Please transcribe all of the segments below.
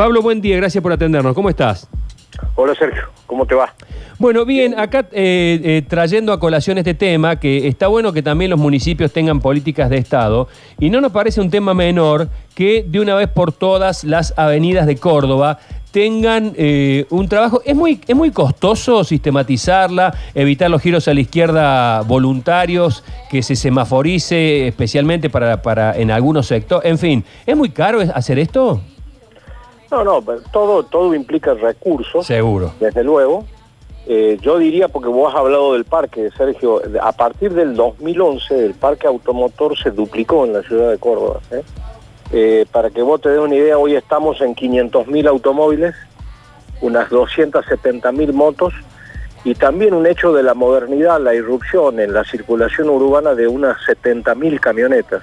Pablo, buen día, gracias por atendernos. ¿Cómo estás? Hola Sergio, ¿cómo te va? Bueno, bien, acá eh, eh, trayendo a colación este tema, que está bueno que también los municipios tengan políticas de Estado, y no nos parece un tema menor que de una vez por todas las avenidas de Córdoba tengan eh, un trabajo. Es muy, es muy costoso sistematizarla, evitar los giros a la izquierda voluntarios, que se semaforice especialmente para, para en algunos sectores. En fin, ¿es muy caro hacer esto? No, no, todo, todo implica recursos. Seguro. Desde luego. Eh, yo diría, porque vos has hablado del parque, Sergio, a partir del 2011 el parque automotor se duplicó en la ciudad de Córdoba. ¿eh? Eh, para que vos te des una idea, hoy estamos en 500.000 automóviles, unas 270.000 motos y también un hecho de la modernidad, la irrupción en la circulación urbana de unas 70.000 camionetas.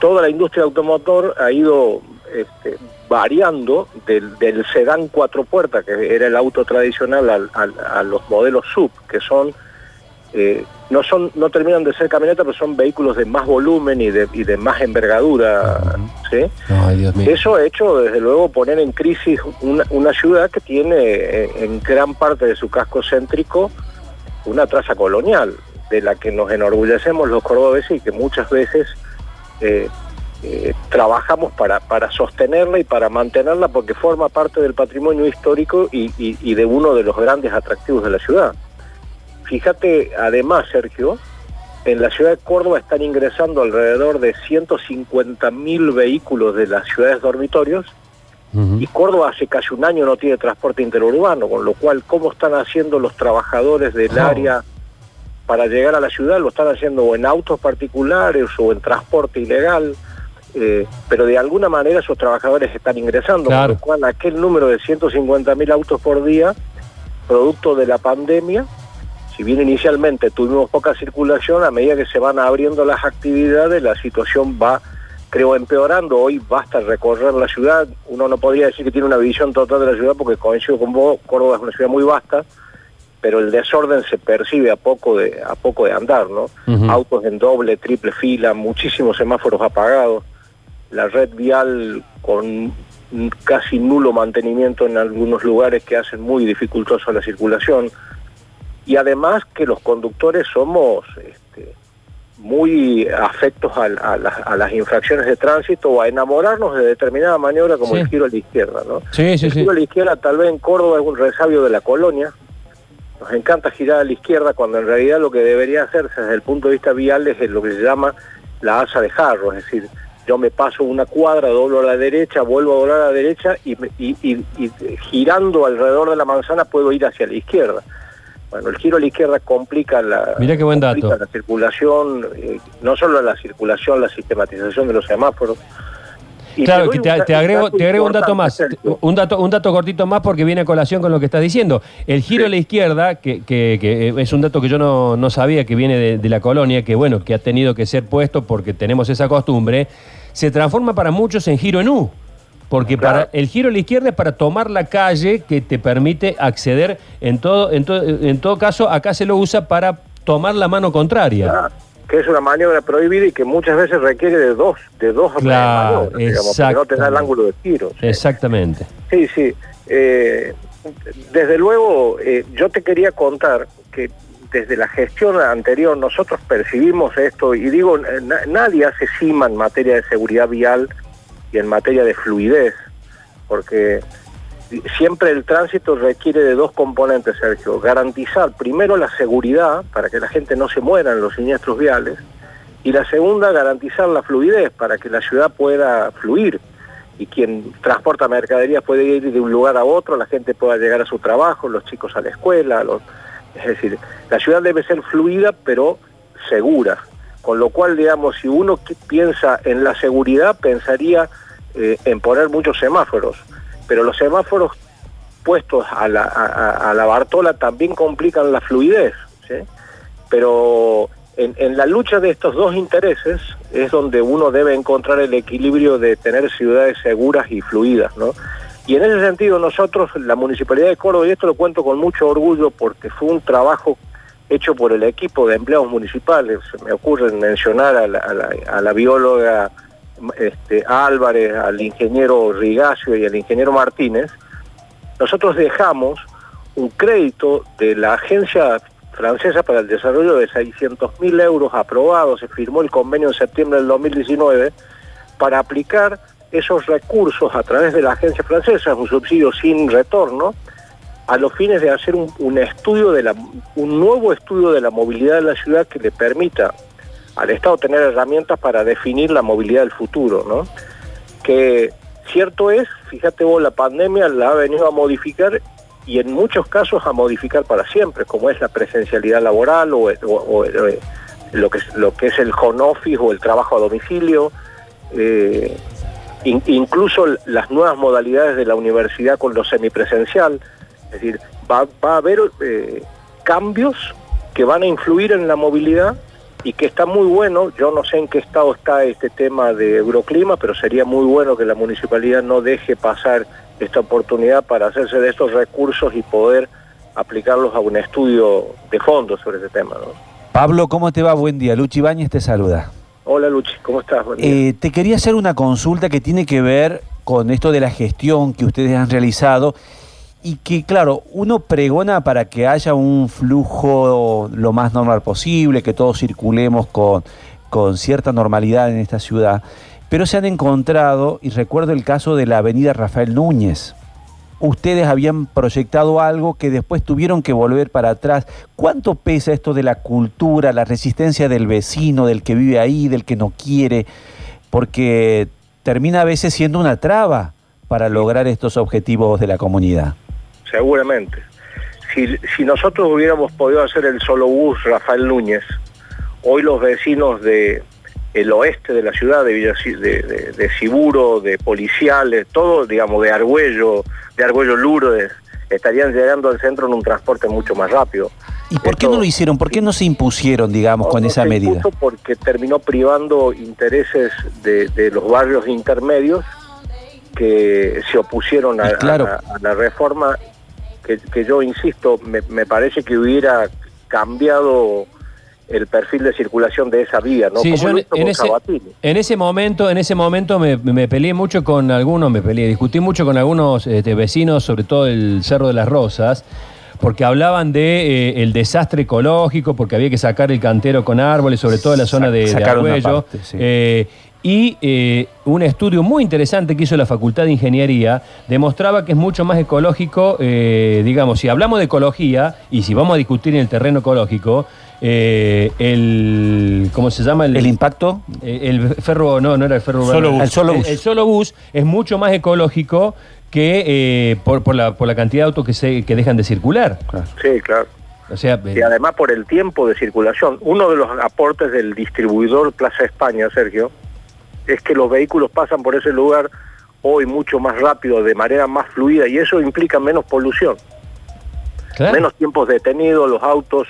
Toda la industria automotor ha ido este, variando del, del, sedán cuatro puertas, que era el auto tradicional, a los modelos sub, que son, eh, no son, no terminan de ser camionetas, pero son vehículos de más volumen y de, y de más envergadura. Eso ha hecho, desde luego, poner en crisis una, una ciudad que tiene eh, en gran parte de su casco céntrico una traza colonial, de la que nos enorgullecemos los cordobeses y que muchas veces eh, eh, trabajamos para, para sostenerla y para mantenerla porque forma parte del patrimonio histórico y, de uno de los grandes atractivos de la ciudad. Fíjate, además, Sergio, en la ciudad de Córdoba están ingresando alrededor de 150 mil vehículos de las ciudades dormitorios y Córdoba hace casi un año no tiene transporte interurbano, con lo cual, ¿cómo están haciendo los trabajadores del área para llegar a la ciudad? Lo están haciendo o en autos particulares o en transporte ilegal eh, pero de alguna manera esos trabajadores están ingresando, con lo cual aquel número de 150.000 autos por día, producto de la pandemia, si bien inicialmente tuvimos poca circulación, a medida que se van abriendo las actividades, la situación va, creo, empeorando. Hoy basta recorrer la ciudad, uno no podría decir que tiene una visión total de la ciudad, porque coincido con vos, Córdoba es una ciudad muy vasta, pero el desorden se percibe a poco de, a poco de andar, ¿no? Autos en doble, triple fila, muchísimos semáforos apagados la red vial con casi nulo mantenimiento en algunos lugares que hacen muy dificultosa la circulación y además que los conductores somos este, muy afectos a, las infracciones de tránsito o a enamorarnos de determinada maniobra como el giro a la izquierda. ¿no? el giro a la izquierda tal vez en Córdoba es un resabio de la colonia. Nos encanta girar a la izquierda cuando en realidad lo que debería hacerse desde el punto de vista vial es lo que se llama la asa de jarro, es decir, yo me paso una cuadra, doblo a la derecha, vuelvo a doblar a la derecha y, girando alrededor de la manzana puedo ir hacia la izquierda. Bueno, el giro a la izquierda complica la, Mira qué buen dato. la circulación, eh, no solo la circulación, la sistematización de los semáforos, claro, te, te, agrego, te agrego un dato más, un dato, un dato cortito más porque viene a colación con lo que estás diciendo. El giro a la izquierda, que, que, es un dato que yo no, no sabía que viene de, la colonia, que bueno, que ha tenido que ser puesto porque tenemos esa costumbre, se transforma para muchos en giro en U. Porque para el giro a la izquierda es para tomar la calle que te permite acceder, en todo, en todo, en todo caso, acá se lo usa para tomar la mano contraria que es una maniobra prohibida y que muchas veces requiere de dos, de dos claro, digamos, porque no te da el ángulo de tiro. Exactamente. Sí, sí. Eh, desde luego, eh, yo te quería contar que desde la gestión anterior nosotros percibimos esto, y digo, nadie hace cima en materia de seguridad vial y en materia de fluidez, porque siempre el tránsito requiere de dos componentes, Sergio. Garantizar primero la seguridad para que la gente no se muera en los siniestros viales y la segunda, garantizar la fluidez para que la ciudad pueda fluir y quien transporta mercaderías puede ir de un lugar a otro, la gente pueda llegar a su trabajo, los chicos a la escuela. Es decir, la ciudad debe ser fluida pero segura. Con lo cual, digamos, si uno piensa en la seguridad, pensaría eh, en poner muchos semáforos pero los semáforos puestos a la, a, la Bartola también complican la fluidez, pero en, la lucha de estos dos intereses es donde uno debe encontrar el equilibrio de tener ciudades seguras y fluidas, ¿no? Y en ese sentido nosotros, la Municipalidad de Córdoba, y esto lo cuento con mucho orgullo porque fue un trabajo hecho por el equipo de empleados municipales, me ocurre mencionar a la, a la bióloga este, Álvarez, al ingeniero Rigacio y al ingeniero Martínez, nosotros dejamos un crédito de la Agencia Francesa para el Desarrollo de 600 mil euros aprobados, se firmó el convenio en septiembre del 2019, para aplicar esos recursos a través de la agencia francesa, un subsidio sin retorno, a los fines de hacer un, estudio de un nuevo estudio de la movilidad de la ciudad que le permita al Estado tener herramientas para definir la movilidad del futuro, ¿no? Que cierto es, fíjate vos, la pandemia la ha venido a modificar y en muchos casos a modificar para siempre, como es la presencialidad laboral o, eh, lo, que, lo que es el home office o el trabajo a domicilio, eh, incluso las nuevas modalidades de la universidad con lo semipresencial. Es decir, va, a haber eh, cambios que van a influir en la movilidad y que está muy bueno, yo no sé en qué estado está este tema de Euroclima, pero sería muy bueno que la municipalidad no deje pasar esta oportunidad para hacerse de estos recursos y poder aplicarlos a un estudio de fondo sobre ese tema. Pablo, ¿cómo te va? Buen día. Luchi Bañez te saluda. Hola Luchi, ¿cómo estás? Eh, te quería hacer una consulta que tiene que ver con esto de la gestión que ustedes han realizado y que, claro, uno pregona para que haya un flujo lo más normal posible, que todos circulemos con, con cierta normalidad en esta ciudad, pero se han encontrado, y recuerdo el caso de la avenida Rafael Núñez, ustedes habían proyectado algo que después tuvieron que volver para atrás. ¿Cuánto pesa esto de la cultura, la resistencia del vecino, del que vive ahí, del que no quiere? Porque termina a veces siendo una traba para lograr estos objetivos de la comunidad. Seguramente. Si, nosotros hubiéramos podido hacer el solo bus Rafael Núñez, hoy los vecinos de el oeste de la ciudad, de, de, de, de Siburo, de Policiales, todo, digamos, de Argüello, de Argüello Lourdes estarían llegando al centro en un transporte mucho más rápido. ¿Y por qué no lo hicieron? ¿Por qué no se impusieron, digamos, con esa medida? Porque terminó privando intereses de, los barrios intermedios que se opusieron a, la reforma, que, que yo insisto, me, me, parece que hubiera cambiado el perfil de circulación de esa vía, ¿no? en, ese, en, ese, momento, en ese momento me, me, peleé mucho con algunos, me peleé, discutí mucho con algunos este, vecinos, sobre todo el Cerro de las Rosas, porque hablaban de eh, el desastre ecológico, porque había que sacar el cantero con árboles, sobre todo en la zona de, de eh, y eh, un estudio muy interesante que hizo la Facultad de Ingeniería demostraba que es mucho más ecológico, digamos, si hablamos de ecología y si vamos a discutir en el terreno ecológico, eh, el ¿cómo se llama? El, impacto. Eh, el ferro, no, no era el ferro solo bus. El, solo bus. El, solo bus es mucho más ecológico que eh, por, la, por la cantidad de autos que, se, que dejan de circular. Sí, claro. O sea, y además por el tiempo de circulación. Uno de los aportes del distribuidor Plaza España, Sergio, es que los vehículos pasan por ese lugar hoy mucho más rápido, de manera más fluida, y eso implica menos polución. Menos tiempos detenidos, los autos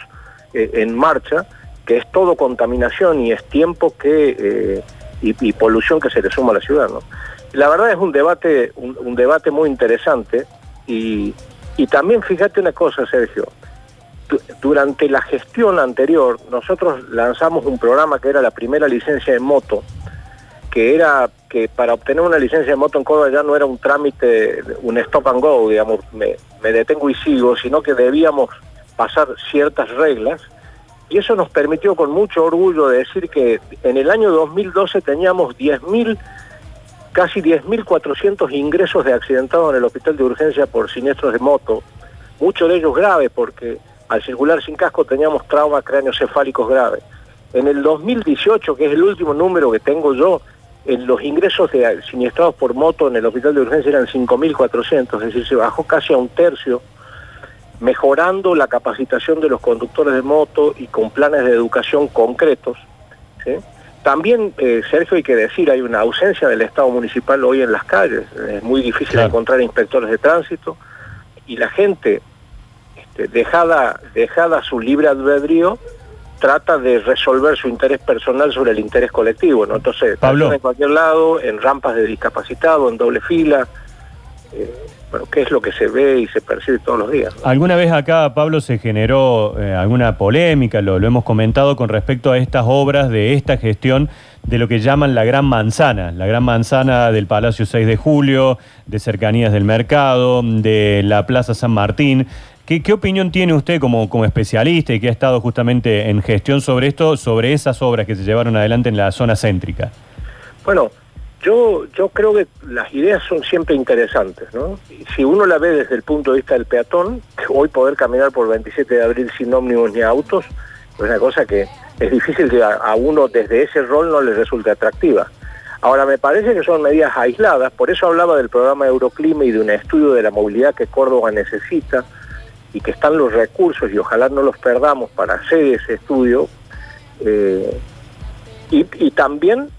eh, en marcha, que es todo contaminación y es tiempo que eh, y, polución que se le suma a la ciudad. ¿no? La verdad es un debate, un, debate muy interesante y, y también fíjate una cosa, Sergio, durante la gestión anterior nosotros lanzamos un programa que era la primera licencia de moto, que era que para obtener una licencia de moto en Córdoba ya no era un trámite, un stop and go, digamos, me, me detengo y sigo, sino que debíamos pasar ciertas reglas y eso nos permitió con mucho orgullo decir que en el año 2012 teníamos 10.000, casi 10.400 ingresos de accidentados en el hospital de urgencia por siniestros de moto, muchos de ellos graves porque al circular sin casco teníamos traumas cráneocefálicos graves. En el 2018, que es el último número que tengo yo, los ingresos de siniestrados por moto en el hospital de urgencia eran 5.400, es decir, se bajó casi a un tercio mejorando la capacitación de los conductores de moto y con planes de educación concretos. También, eh, Sergio, hay que decir, hay una ausencia del Estado municipal hoy en las calles. Es muy difícil encontrar inspectores de tránsito y la gente, este, dejada, dejada su libre albedrío, trata de resolver su interés personal sobre el interés colectivo. ¿no? Entonces, Pablo. en cualquier lado, en rampas de discapacitado, en doble fila, bueno, qué es lo que se ve y se percibe todos los días. ¿Alguna vez acá, Pablo, se generó alguna polémica, lo, lo hemos comentado con respecto a estas obras de esta gestión de lo que llaman la Gran Manzana, la Gran Manzana del Palacio 6 de Julio, de cercanías del mercado, de la Plaza San Martín. ¿Qué, opinión tiene usted como, como especialista y que ha estado justamente en gestión sobre esto, sobre esas obras que se llevaron adelante en la zona céntrica? Bueno, yo, yo creo que las ideas son siempre interesantes, ¿no? Si uno la ve desde el punto de vista del peatón, hoy poder caminar por 27 de abril sin ómnibus ni autos, es una cosa que es difícil que a, uno desde ese rol no le resulte atractiva. Ahora, me parece que son medidas aisladas, por eso hablaba del programa Euroclima y de un estudio de la movilidad que Córdoba necesita y que están los recursos y ojalá no los perdamos para hacer ese estudio. Eh, y, también,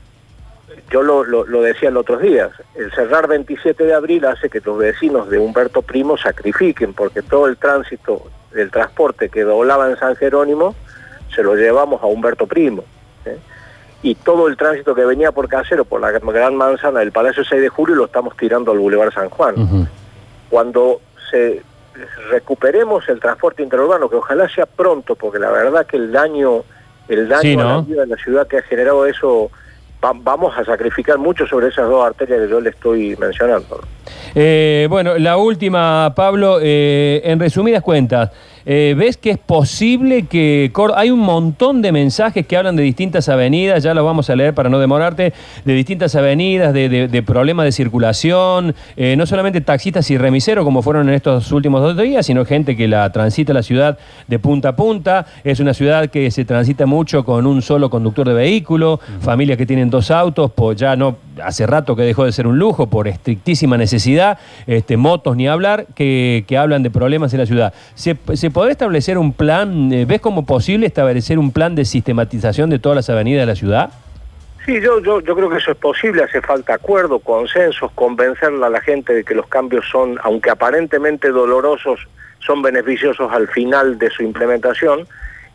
yo lo, lo, decía en otros días, el cerrar 27 de abril hace que los vecinos de Humberto Primo sacrifiquen, porque todo el tránsito del transporte que doblaba en San Jerónimo se lo llevamos a Humberto Primo. ¿eh? Y todo el tránsito que venía por Casero, por la Gran Manzana del Palacio 6 de Julio, lo estamos tirando al Boulevard San Juan. Cuando se recuperemos el transporte interurbano, que ojalá sea pronto, porque la verdad que el daño, el daño a la vida de la ciudad que ha generado eso, vamos a sacrificar mucho sobre esas dos arterias que yo le estoy mencionando. Eh, bueno, la última, Pablo, eh, en resumidas cuentas, eh, ¿Ves que es posible que... Hay un montón de mensajes que hablan de distintas avenidas, ya los vamos a leer para no demorarte, de distintas avenidas, de, problemas de circulación, eh, no solamente taxistas y remiseros como fueron en estos últimos dos días, sino gente que la transita la ciudad de punta a punta. Es una ciudad que se transita mucho con un solo conductor de vehículo, familias que tienen dos autos, pues ya no, hace rato que dejó de ser un lujo por estrictísima necesidad, este, motos ni hablar, que, hablan de problemas en la ciudad. ¿Se, se ¿Podés establecer un plan, eh, ves como posible establecer un plan de sistematización de todas las avenidas de la ciudad? Sí, yo, yo, yo creo que eso es posible, hace falta acuerdo, consensos, convencerla a la gente de que los cambios son, aunque aparentemente dolorosos, son beneficiosos al final de su implementación.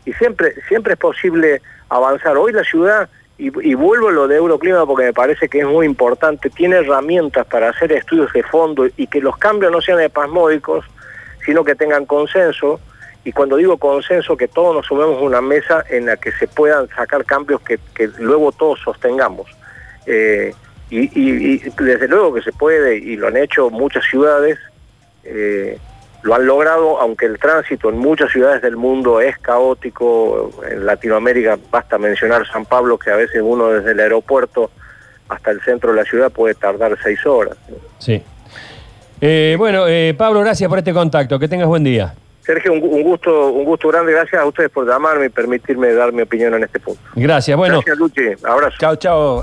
Y siempre, siempre es posible avanzar. Hoy la ciudad, y, y vuelvo a lo de Euroclima porque me parece que es muy importante, tiene herramientas para hacer estudios de fondo y que los cambios no sean espasmódicos, sino que tengan consenso y cuando digo consenso, que todos nos sumemos a una mesa en la que se puedan sacar cambios que, luego todos sostengamos. Eh, y, desde luego que se puede, y lo han hecho muchas ciudades, eh, lo han logrado, aunque el tránsito en muchas ciudades del mundo es caótico, en Latinoamérica basta mencionar San Pablo, que a veces uno desde el aeropuerto hasta el centro de la ciudad puede tardar seis horas. Sí. Eh, bueno, Pablo, gracias por este contacto, que tengas buen día. Sergio, un, gusto, un gusto grande. Gracias a ustedes por llamarme y permitirme dar mi opinión en este punto. Gracias. Bueno. Gracias, Luchi. Abrazo. Chao, chao.